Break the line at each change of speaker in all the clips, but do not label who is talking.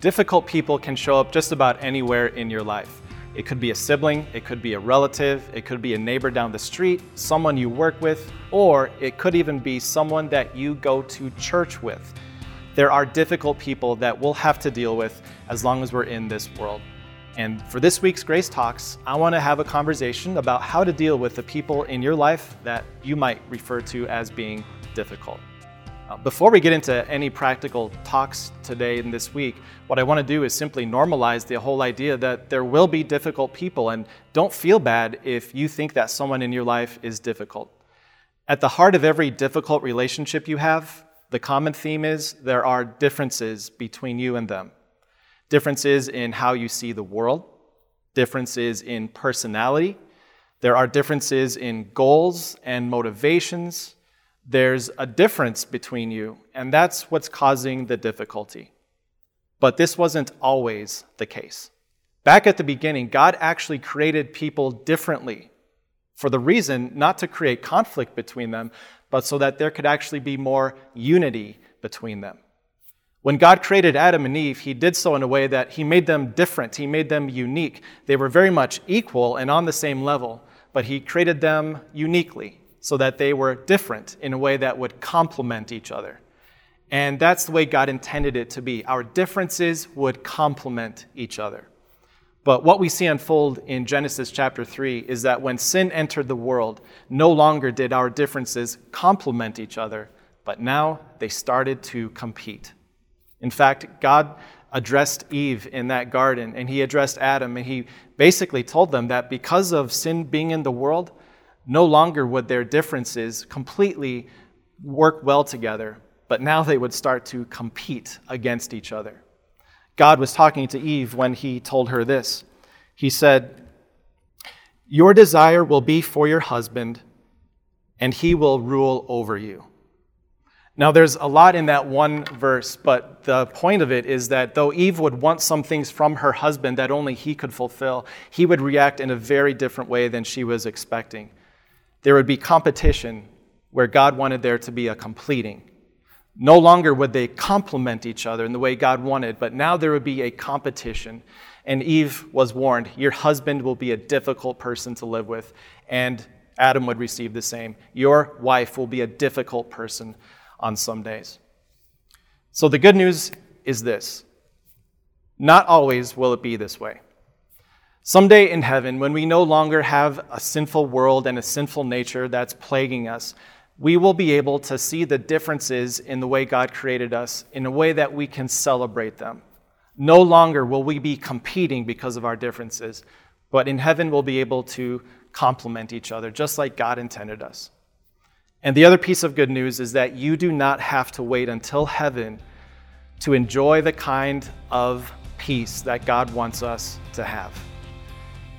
Difficult people can show up just about anywhere in your life. It could be a sibling, it could be a relative, it could be a neighbor down the street, someone you work with, or it could even be someone that you go to church with. There are difficult people that we'll have to deal with as long as we're in this world. And for this week's Grace Talks, I want to have a conversation about how to deal with the people in your life that you might refer to as being difficult. Uh, before we get into any practical talks today and this week, what I want to do is simply normalize the whole idea that there will be difficult people, and don't feel bad if you think that someone in your life is difficult. At the heart of every difficult relationship you have, the common theme is there are differences between you and them. Differences in how you see the world, differences in personality, there are differences in goals and motivations, there's a difference between you, and that's what's causing the difficulty. But this wasn't always the case. Back at the beginning, God actually created people differently for the reason not to create conflict between them, but so that there could actually be more unity between them. When God created Adam and Eve, he did so in a way that he made them different, he made them unique. They were very much equal and on the same level, but he created them uniquely so that they were different in a way that would complement each other. And that's the way God intended it to be. Our differences would complement each other. But what we see unfold in Genesis chapter 3 is that when sin entered the world, no longer did our differences complement each other, but now they started to compete. In fact, God addressed Eve in that garden, and he addressed Adam, and he basically told them that because of sin being in the world, no longer would their differences completely work well together, but now they would start to compete against each other. God was talking to Eve when he told her this. He said, Your desire will be for your husband, and he will rule over you. Now, there's a lot in that one verse, but the point of it is that though Eve would want some things from her husband that only he could fulfill, he would react in a very different way than she was expecting. There would be competition where God wanted there to be a completing. No longer would they complement each other in the way God wanted, but now there would be a competition. And Eve was warned, Your husband will be a difficult person to live with. And Adam would receive the same. Your wife will be a difficult person on some days. So the good news is this not always will it be this way. Someday in heaven, when we no longer have a sinful world and a sinful nature that's plaguing us, we will be able to see the differences in the way God created us in a way that we can celebrate them. No longer will we be competing because of our differences, but in heaven we'll be able to complement each other just like God intended us. And the other piece of good news is that you do not have to wait until heaven to enjoy the kind of peace that God wants us to have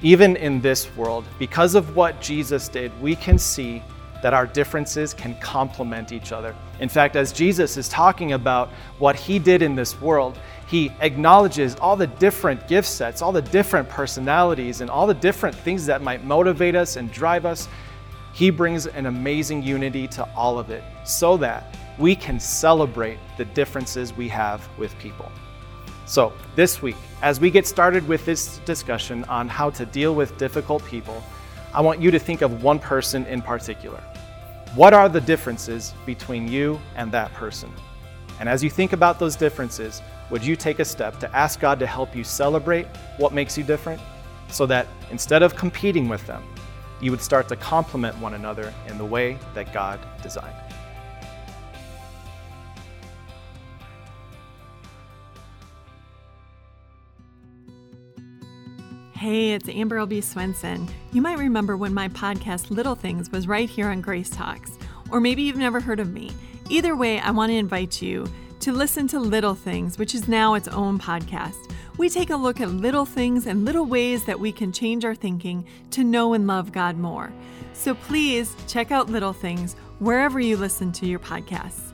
even in this world, because of what Jesus did, we can see that our differences can complement each other. In fact, as Jesus is talking about what he did in this world, he acknowledges all the different gift sets, all the different personalities, and all the different things that might motivate us and drive us. He brings an amazing unity to all of it so that we can celebrate the differences we have with people. So, this week, as we get started with this discussion on how to deal with difficult people, I want you to think of one person in particular. What are the differences between you and that person? And as you think about those differences, would you take a step to ask God to help you celebrate what makes you different so that instead of competing with them, you would start to complement one another in the way that God designed?
Hey, it's Amber Albee Swenson. You might remember when my podcast Little Things was right here on Grace Talks, or maybe you've never heard of me. Either way, I want to invite you to listen to Little Things, which is now its own podcast. We take a look at little things and little ways that we can change our thinking to know and love God more. So please check out Little Things wherever you listen to your podcasts.